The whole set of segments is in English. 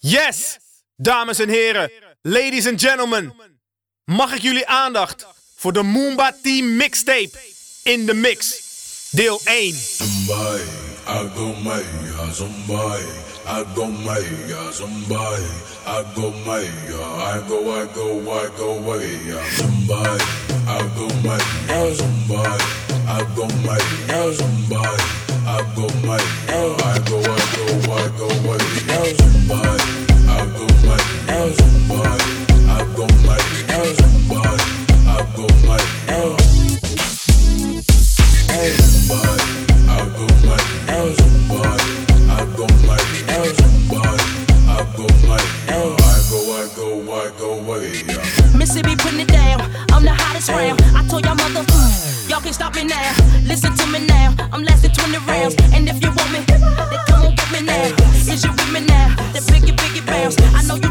Yes! Dames en heren, ladies and gentlemen, mag ik jullie aandacht voor de Moomba Team Mixtape in de mix, deel 1. Somebody, I go my, somebody, I go my, somebody, I go my, I go, I go, I go away, somebody, I go my, somebody, I go my, somebody. Mississippi putting it down. I'm the hottest round. I told y'all motherfuckers y'all can stop me now. Listen to me now, I'm lasting 20 rounds. And if you want me, then come on, get me now. Is you with me now? Then pick it, pick it, bounce. I know you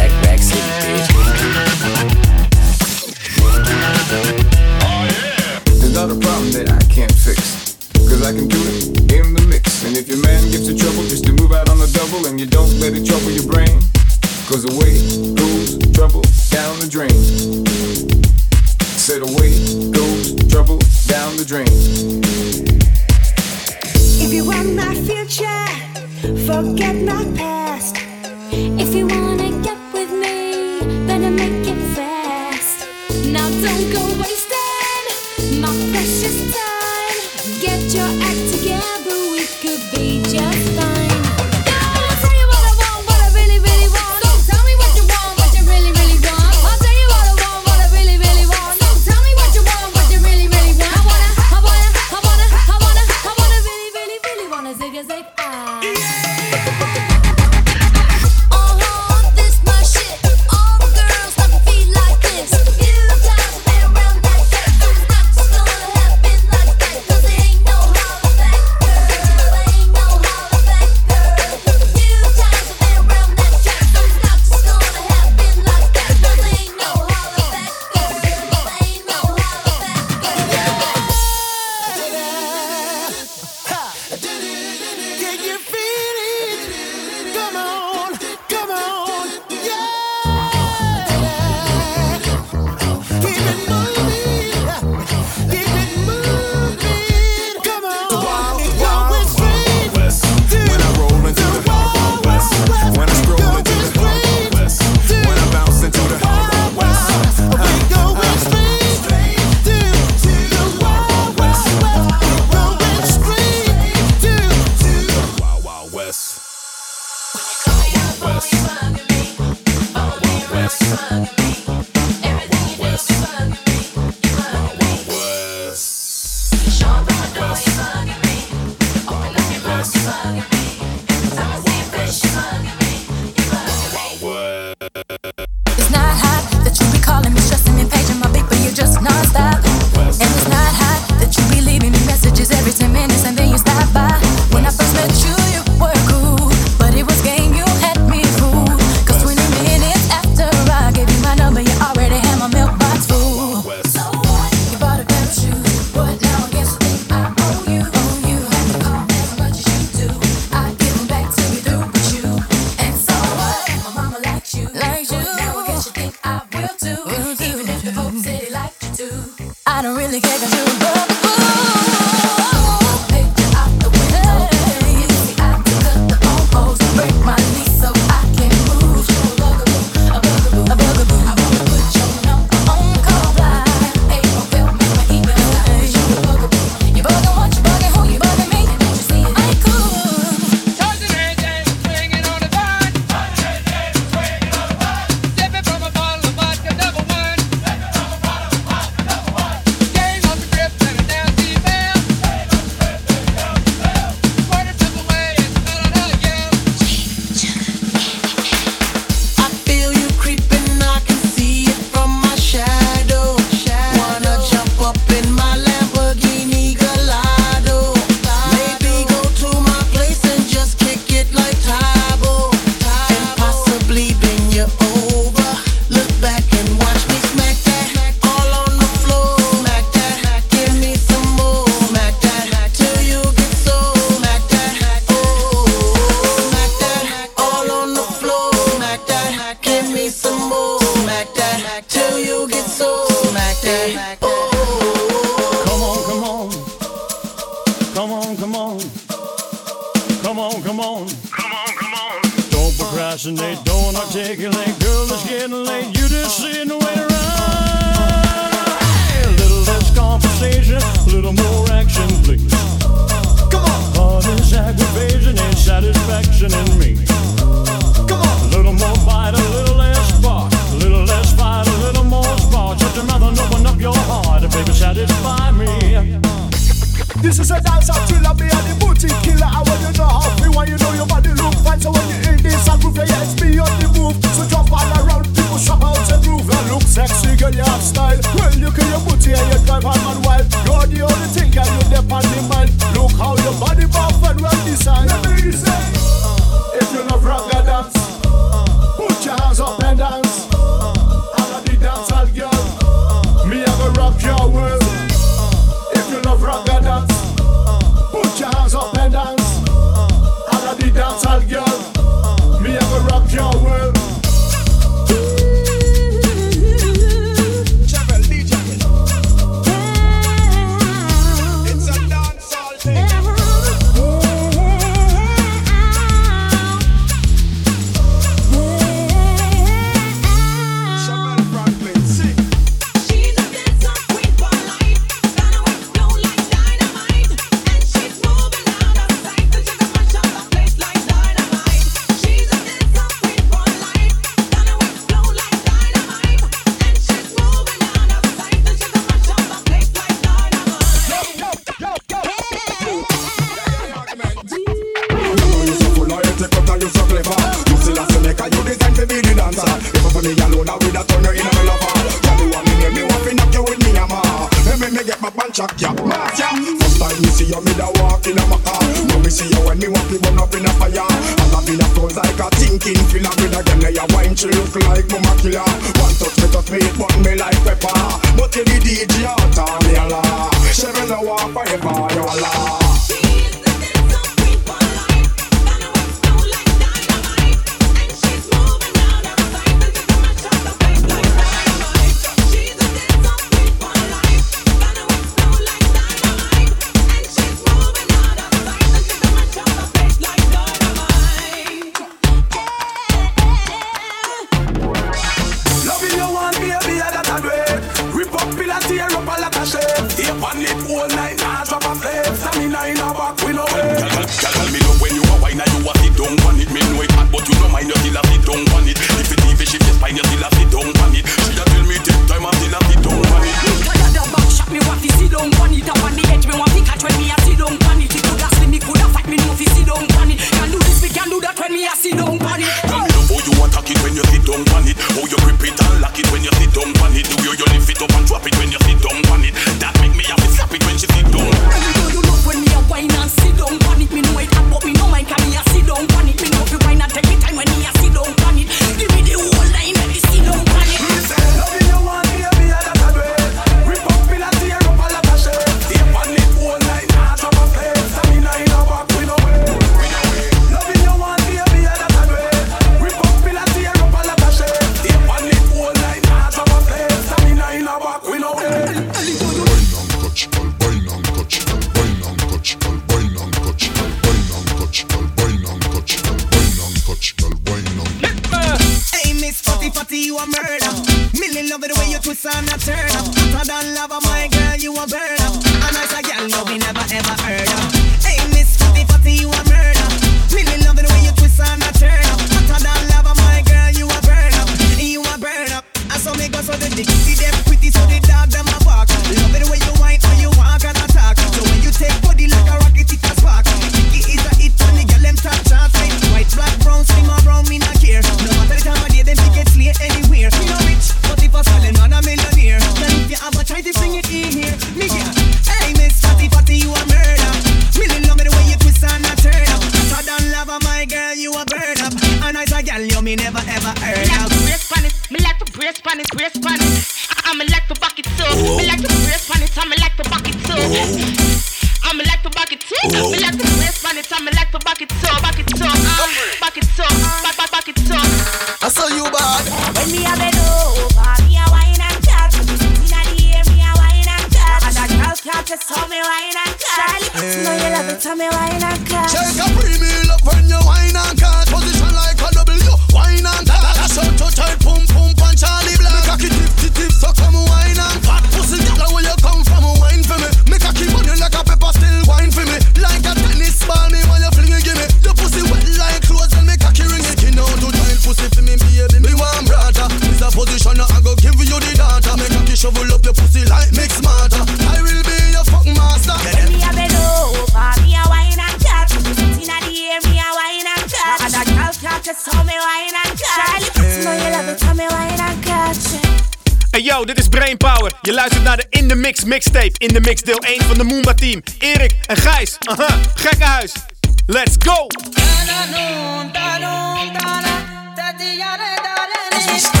As we step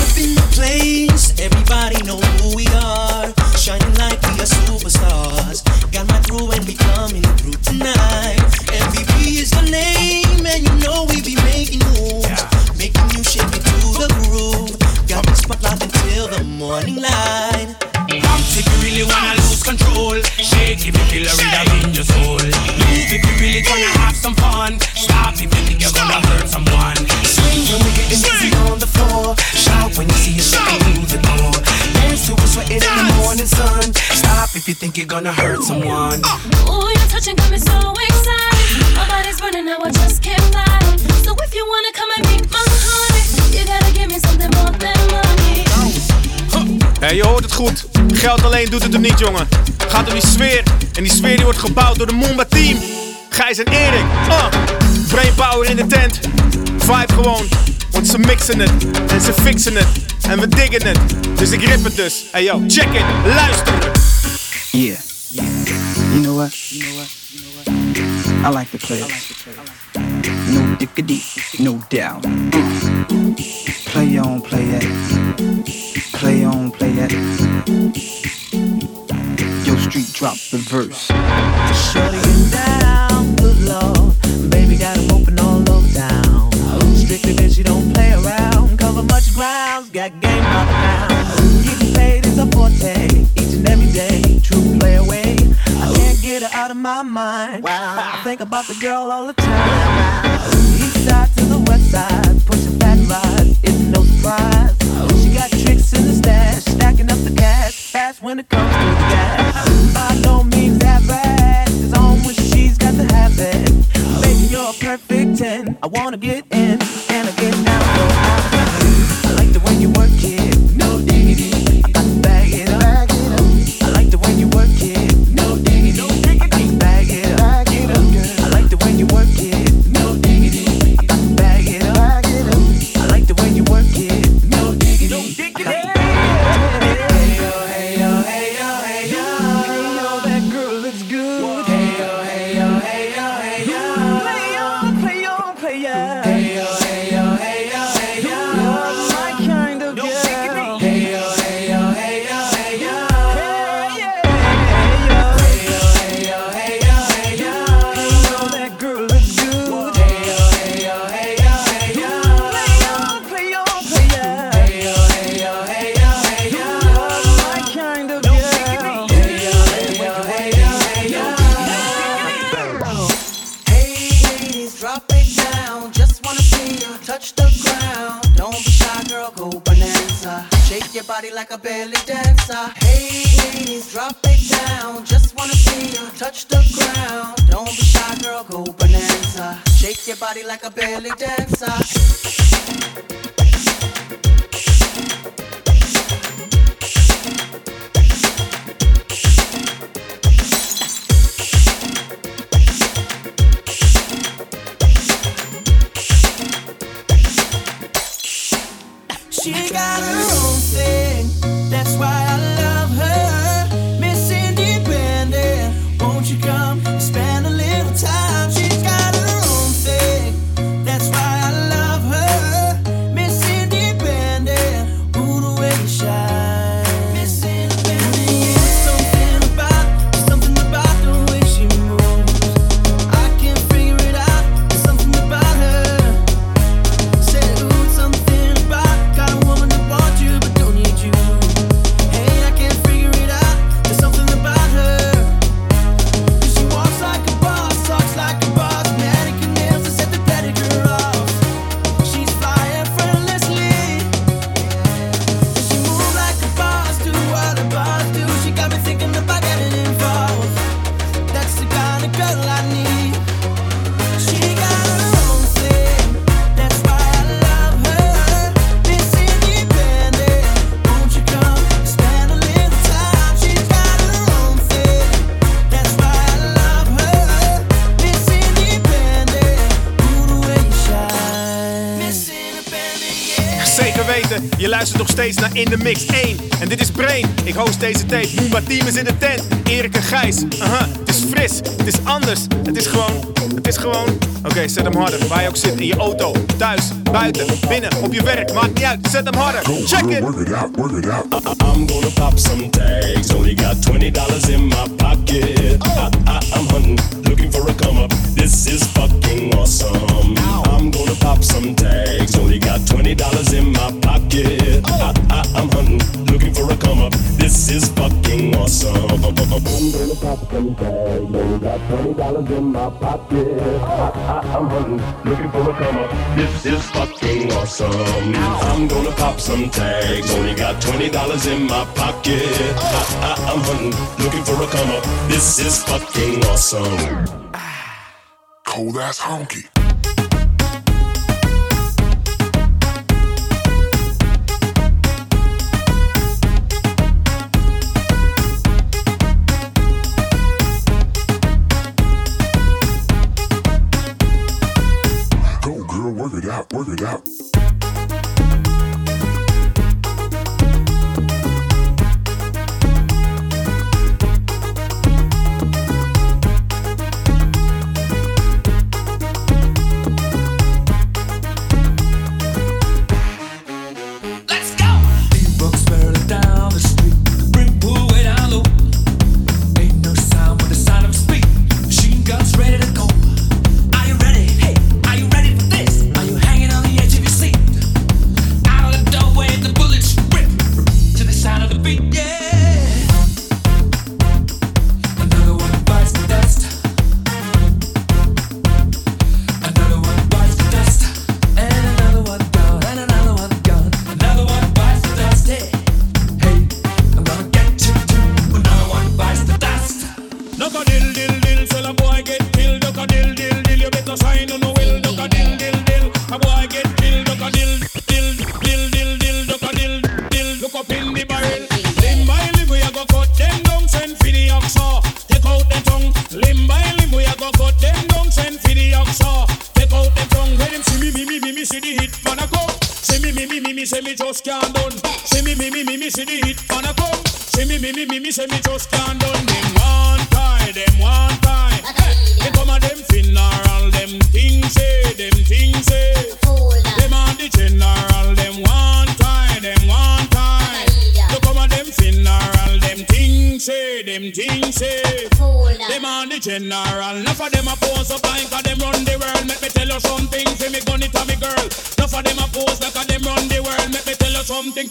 Geld alleen doet het er niet, jongen. Gaat om die sfeer. En die sfeer die wordt gebouwd door de Moomba team. Gijs en Erik. Ah, brainpower in de tent. Vibe gewoon. Want ze mixen het en ze fixen het. En we diggen het. Dus ik rip het dus. Hey yo, check it, luister. Yeah. You know what? I like to play it. No dickity, no doubt. Play on, play it. Play on, play it. Yo, street drop the verse. Shorty get down, good lord. Baby got 'em open all over town. Strictly bitch, you don't play around. Cover much grounds, got game by the pound. Getting paid is a forte, each and every day. True play away. I can't get her out of my mind. I think about the girl all the time. She got tricks in the stash, stacking up the cash, fast when it comes to the gas. By no means average, touch the ground. Don't be shy, girl, go bonanza. Shake your body like a belly dancer. Weten, je luistert nog steeds naar In The Mix 1. En dit is Brain. Ik host deze tape. Moomba Team is in de tent. Erik en Gijs. Aha, het is fris. Het is anders. Het is gewoon... Het is gewoon... Oké, zet hem harder. Waar je ook zit. In je auto. Thuis. Buiten. Binnen. Op je werk. Maakt niet uit. Zet hem harder. Check it. Work it out, work it out. I'm gonna pop some tags. Only got twenty dollars in my pocket. I, I, I'm hunting, looking for a come up. This is fucking awesome. I'm gonna pop some tags. Only got twenty dollars in my pocket. I, I, I'm hunting, looking for a come up. This is fucking awesome. I'm gonna pop some tags. Only got twenty dollars in my pocket. I, I, I'm hunting, looking for a come up. This is fucking awesome. I'm gonna pop some tags. Only got twenty dollars in my pocket. I, I, I'm hunting, looking for a come up. This is fucking awesome. Cold ass honky. Go girl, work it out, work it out.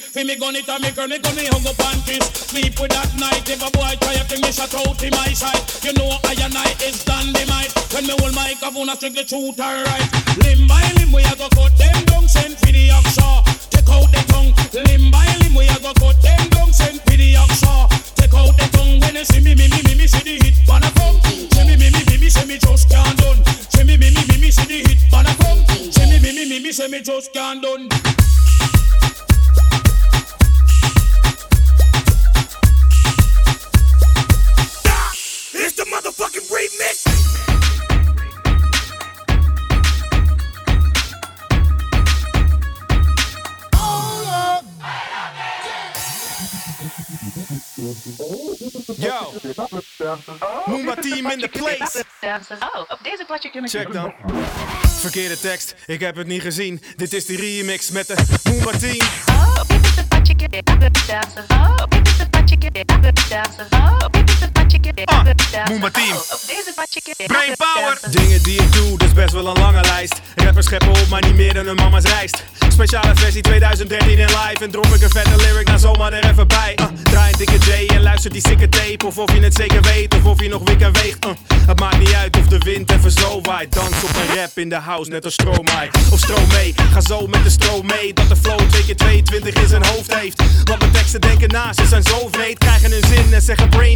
Fi me gun it a me girl. Me gun me hung up and kiss, sleep with that night. If a boy try to me shut out in my sight, you know I and I is dynamite. When me hold my microphone, I strictly shoot her right. Limb by limb, we a go cut them down, send for the offshore. Take out the tongue, limb by limb, we a go cut them down, send for the offshore. Take out the tongue when you see me, me, me, me, me, see the hit wanna come. See me, me, me, me, me, see me just can't done. See me, me, me, me, me, see the hit wanna come. See me, me, me, me, me, see me just can't done. Yo. Moomba team in the place. Oh, op deze kunnen Check dan. Verkeerde tekst, ik heb het niet gezien. Dit is de remix met de Moomba team. Oh, dit is het platje. Oh, dit is dit is Moomba team. Brain power. Dingen die ik doe, dat is best wel een lange lijst. Rappers scheppen op, maar niet meer dan hun mama's rijst. Speciale versie 2013 in live. En drop ik een vette lyric nou zomaar er even bij. Uh, draai een dikke J en luister die sikke tape. Of of je het zeker weet, of of je nog wikken weegt. Uh, het maakt niet uit of de wind even zo waait. Dans op een rap in de house, net als Stromae. Of stroom mee, ga zo met de stroom mee. Dat de flow 2 keer 22 in zijn hoofd heeft. Want mijn teksten denken na, ze zijn zo vreed. Krijgen hun zin en zeggen brain,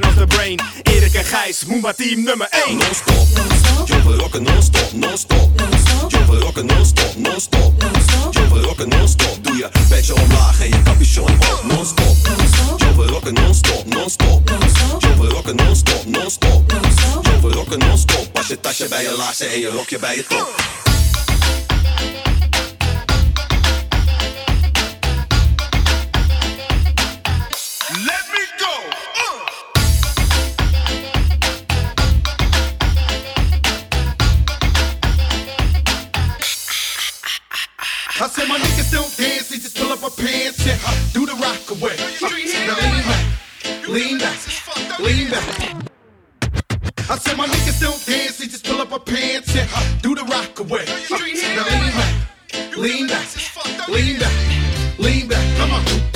zijn als de brain. Erik en Gijs, Moomba team nummer 1. Non-stop, we rocken non-stop, non-stop. Yo we rocken non-stop, non-stop. Yo we rocken non-stop. Doe je petje omlaag en je capuchon op, non-stop. Yo we rocken non-stop, non-stop. Yo we rocken non-stop, non-stop. Yo we rocken non-stop. Pas je tasje bij je laarzen en je rokje bij je top. I said my niggas don't dance, they just pull up our pants and uh, do the rock away. Now lean back, lean back, lean back. I said my niggas don't dance, they just pull up our pants and uh, do the rock away. Now lean back, lean back, lean back, lean back. Come on.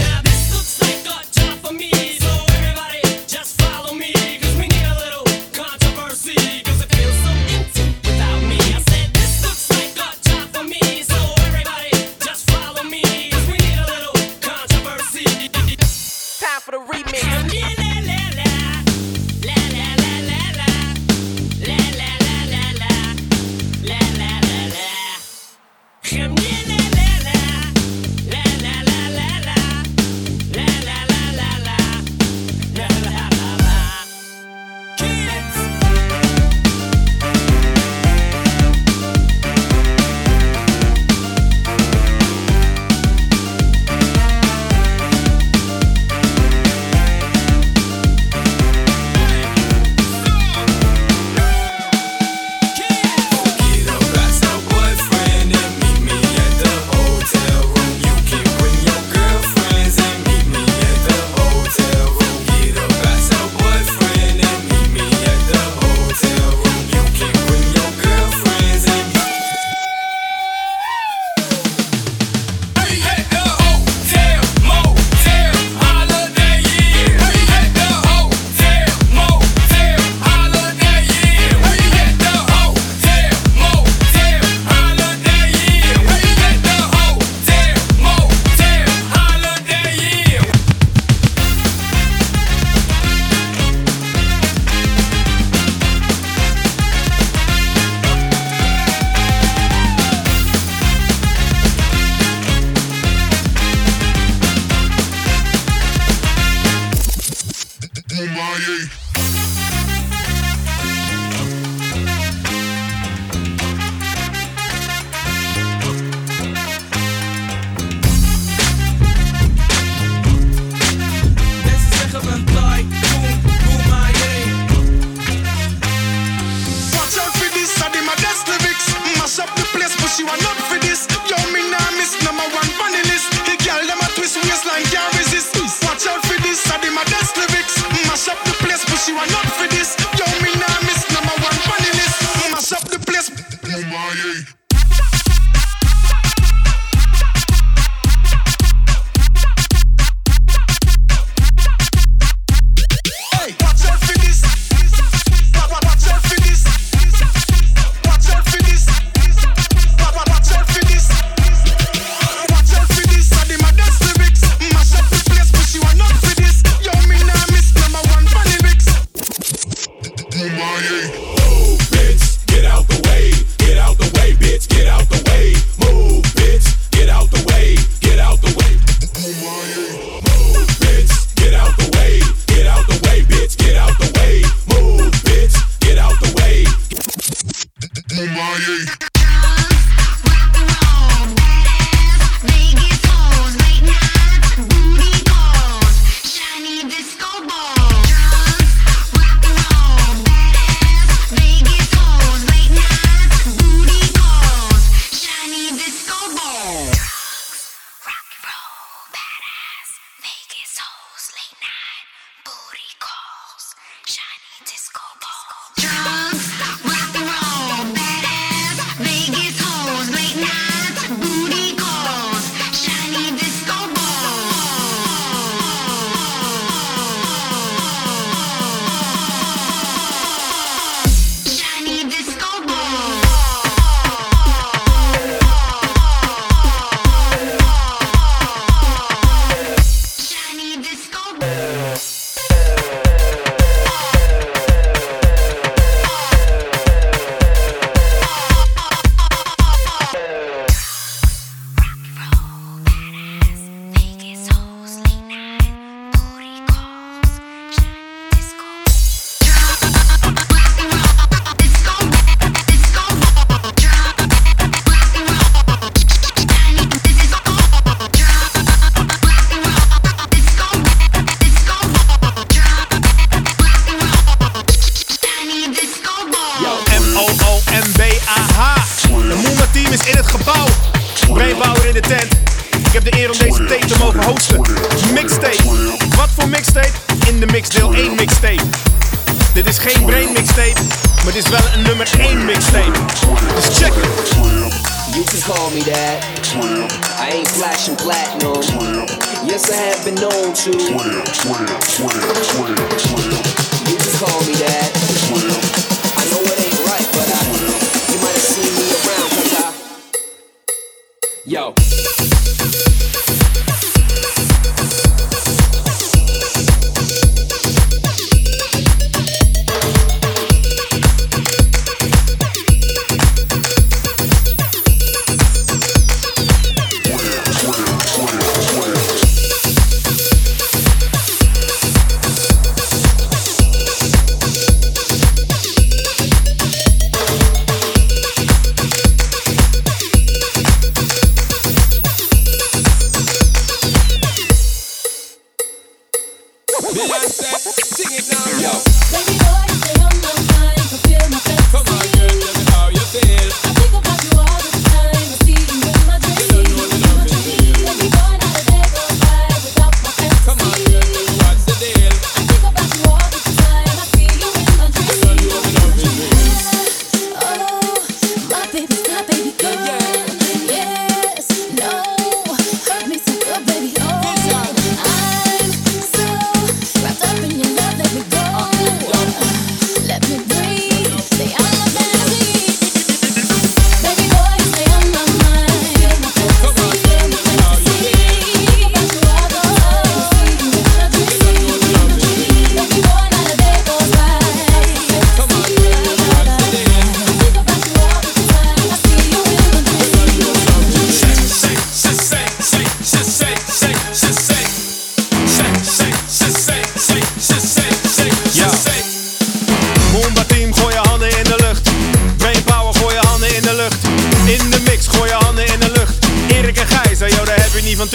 Yo.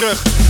Terug.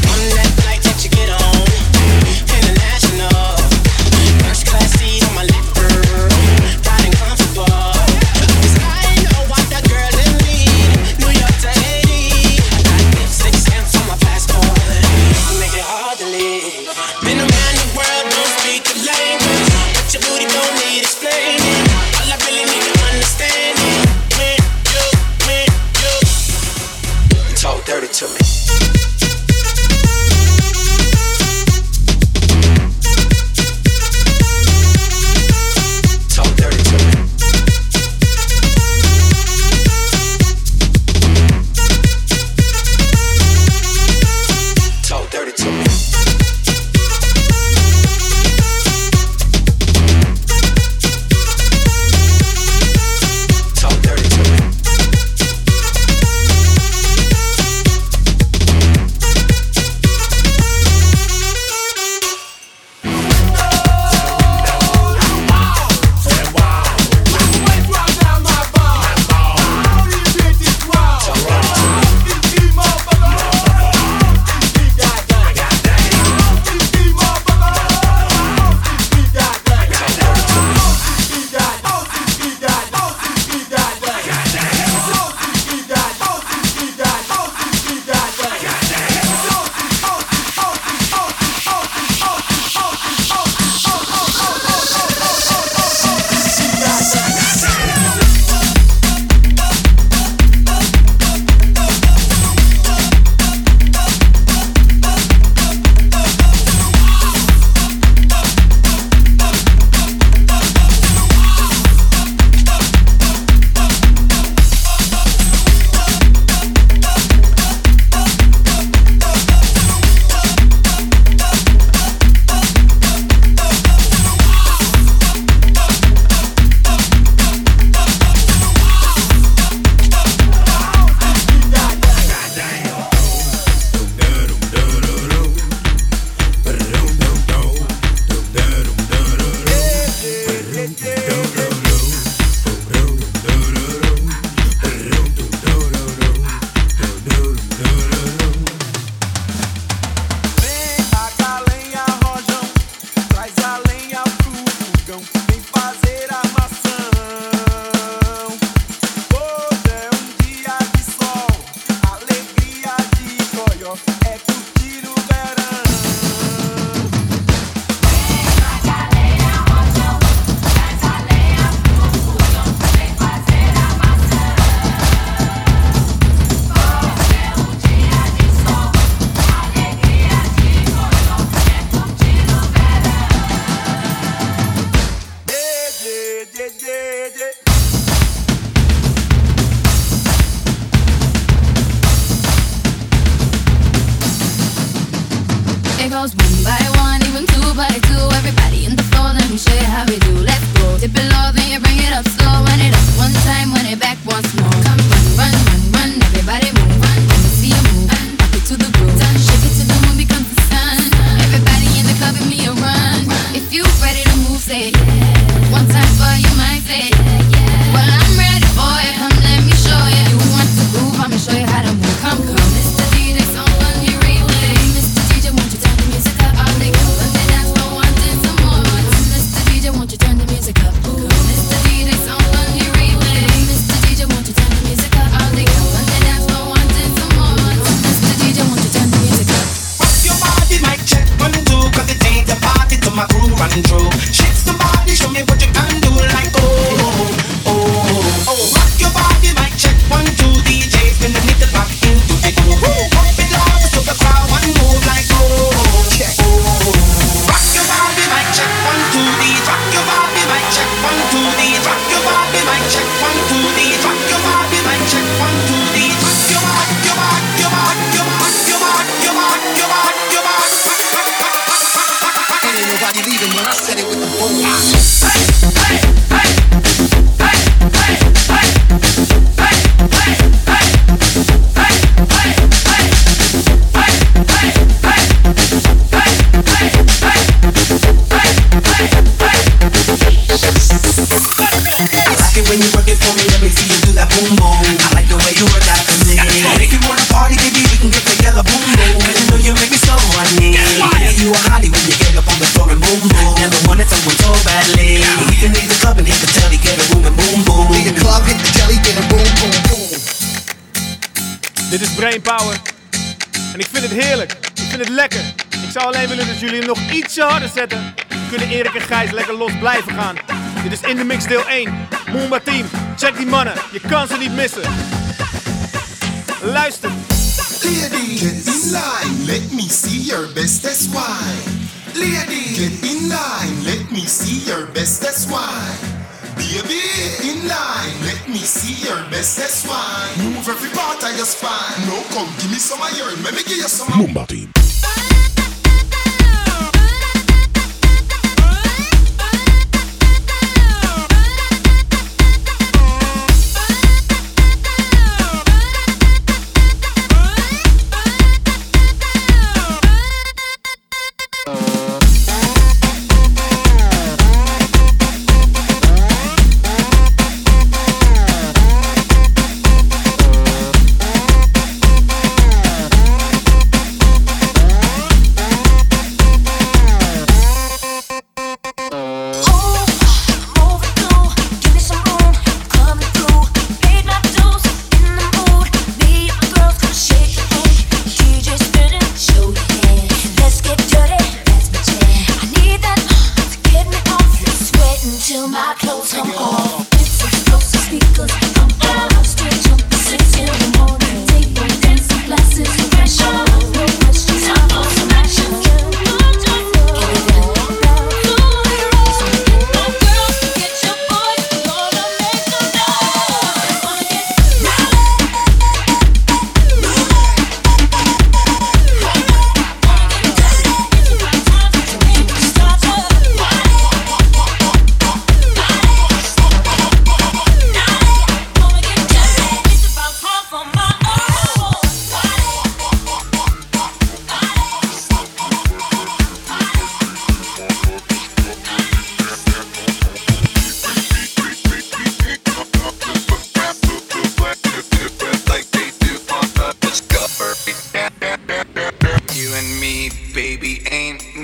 Dat jullie hem nog ietsje harder zetten. Kunnen Erik en Gijs lekker los blijven gaan. Dit is In The Mix deel 1. Moomba Team. Check die mannen. Je kan ze niet missen. Luister. Lady, get in line, let me see your bestest wine. Lady, get in line, let me see your bestest wine. Baby, in line, let me see your bestest wine. Move every part of your spine. No, come give me some of your, let me give you some of Moomba Team.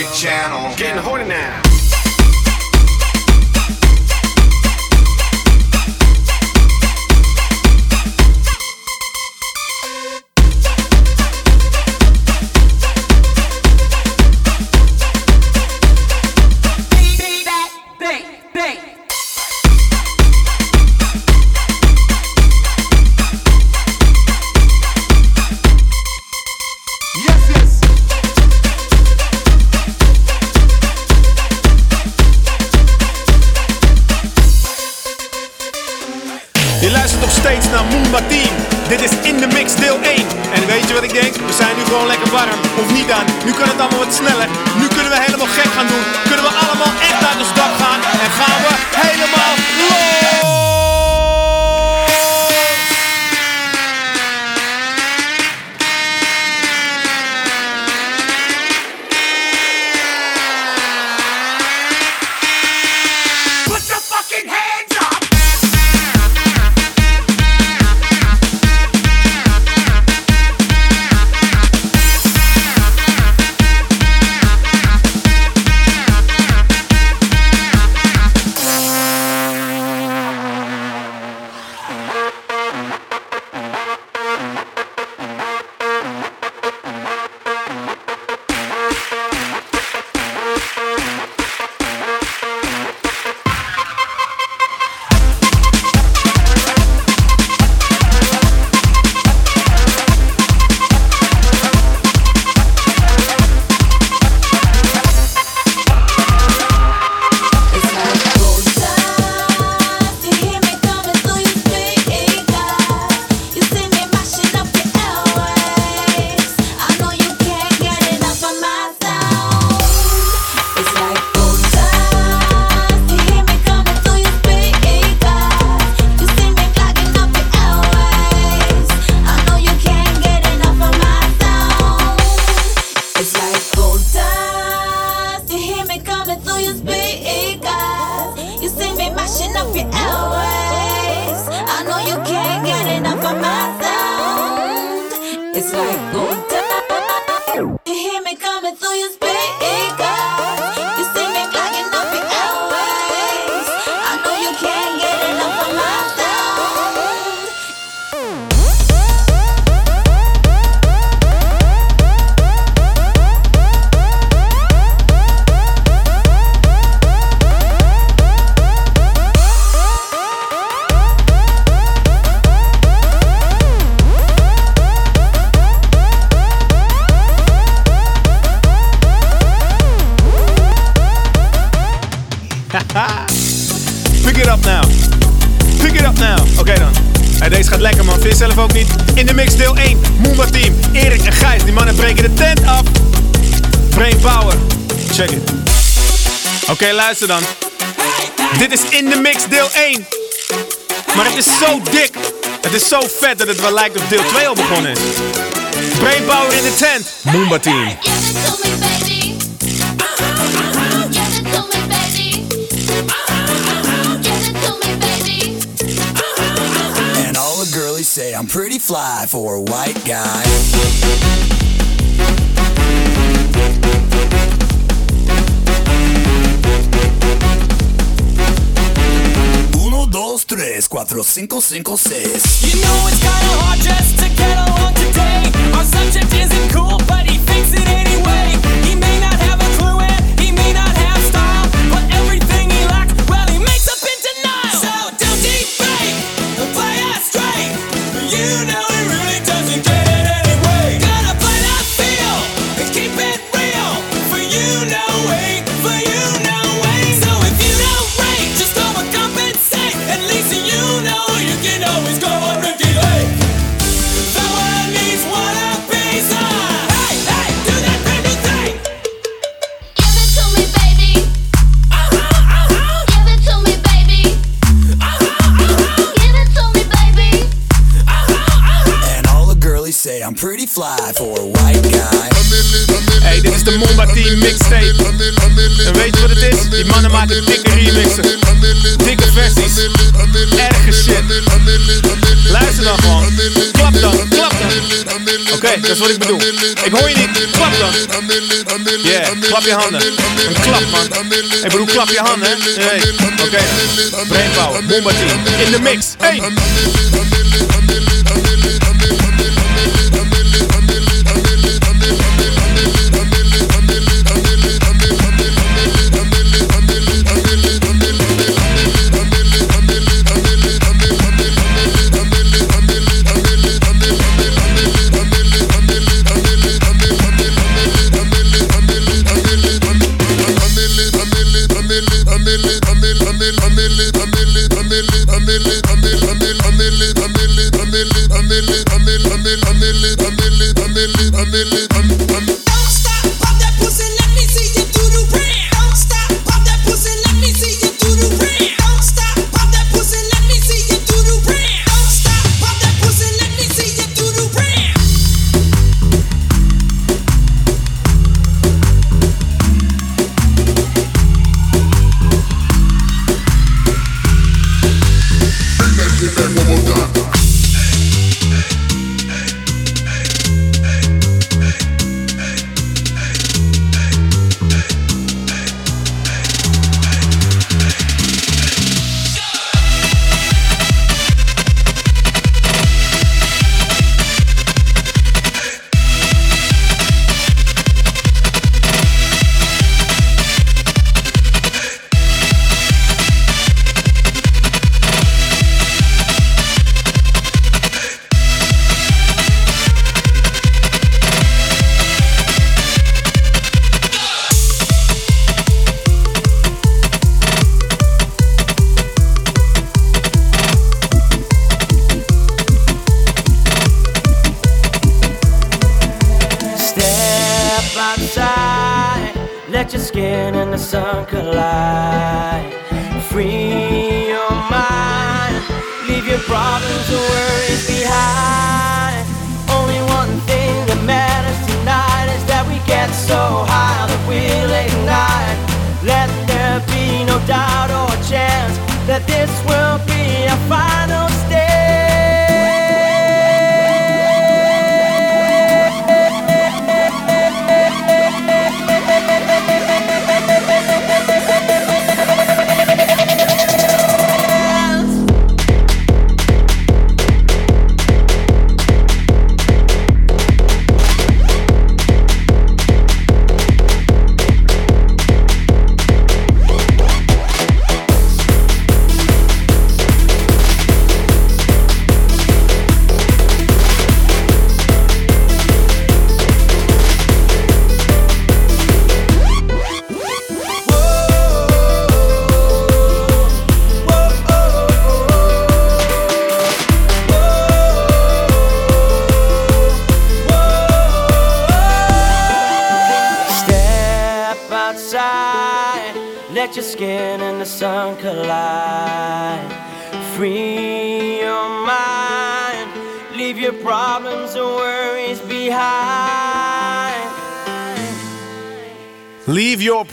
Discovery Channel. Getting horny now. Gewoon lekker warm. Of niet dan? Nu kan het allemaal wat sneller. Nu kunnen we helemaal gek gaan doen. Kunnen we allemaal echt uit ons dak gaan. En gaan we helemaal Luister dan. Dit is In de Mix deel 1. Maar het is zo dik. Het is zo vet dat het wel lijkt of deel 2 al begonnen is. Brainpower in the tent. Moomba Team. And all girlies say I'm pretty fly for a white guy. 2, 3, 4, 5, 5, 6. You know it's kinda hard just to get along today. Our subject isn't cool, but he thinks it anyway. He may not have a clue and he may not gek, dat is wat ik hoor je niet. Klap dan. Yeah. klap je handen. Klap man. Ik bedoel, klap je handen. hè? Hey. Oké. Eh? Okay. Brainpower, Bomba In de mix. Hey.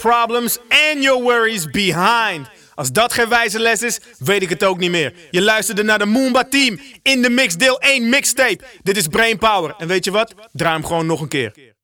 Problems and your worries behind. Als dat geen wijze les is, weet ik het ook niet meer. Je luisterde naar de Moomba Team in de mix deel 1 mixtape. Dit is Brain Power. En weet je wat? Draai hem gewoon nog een keer.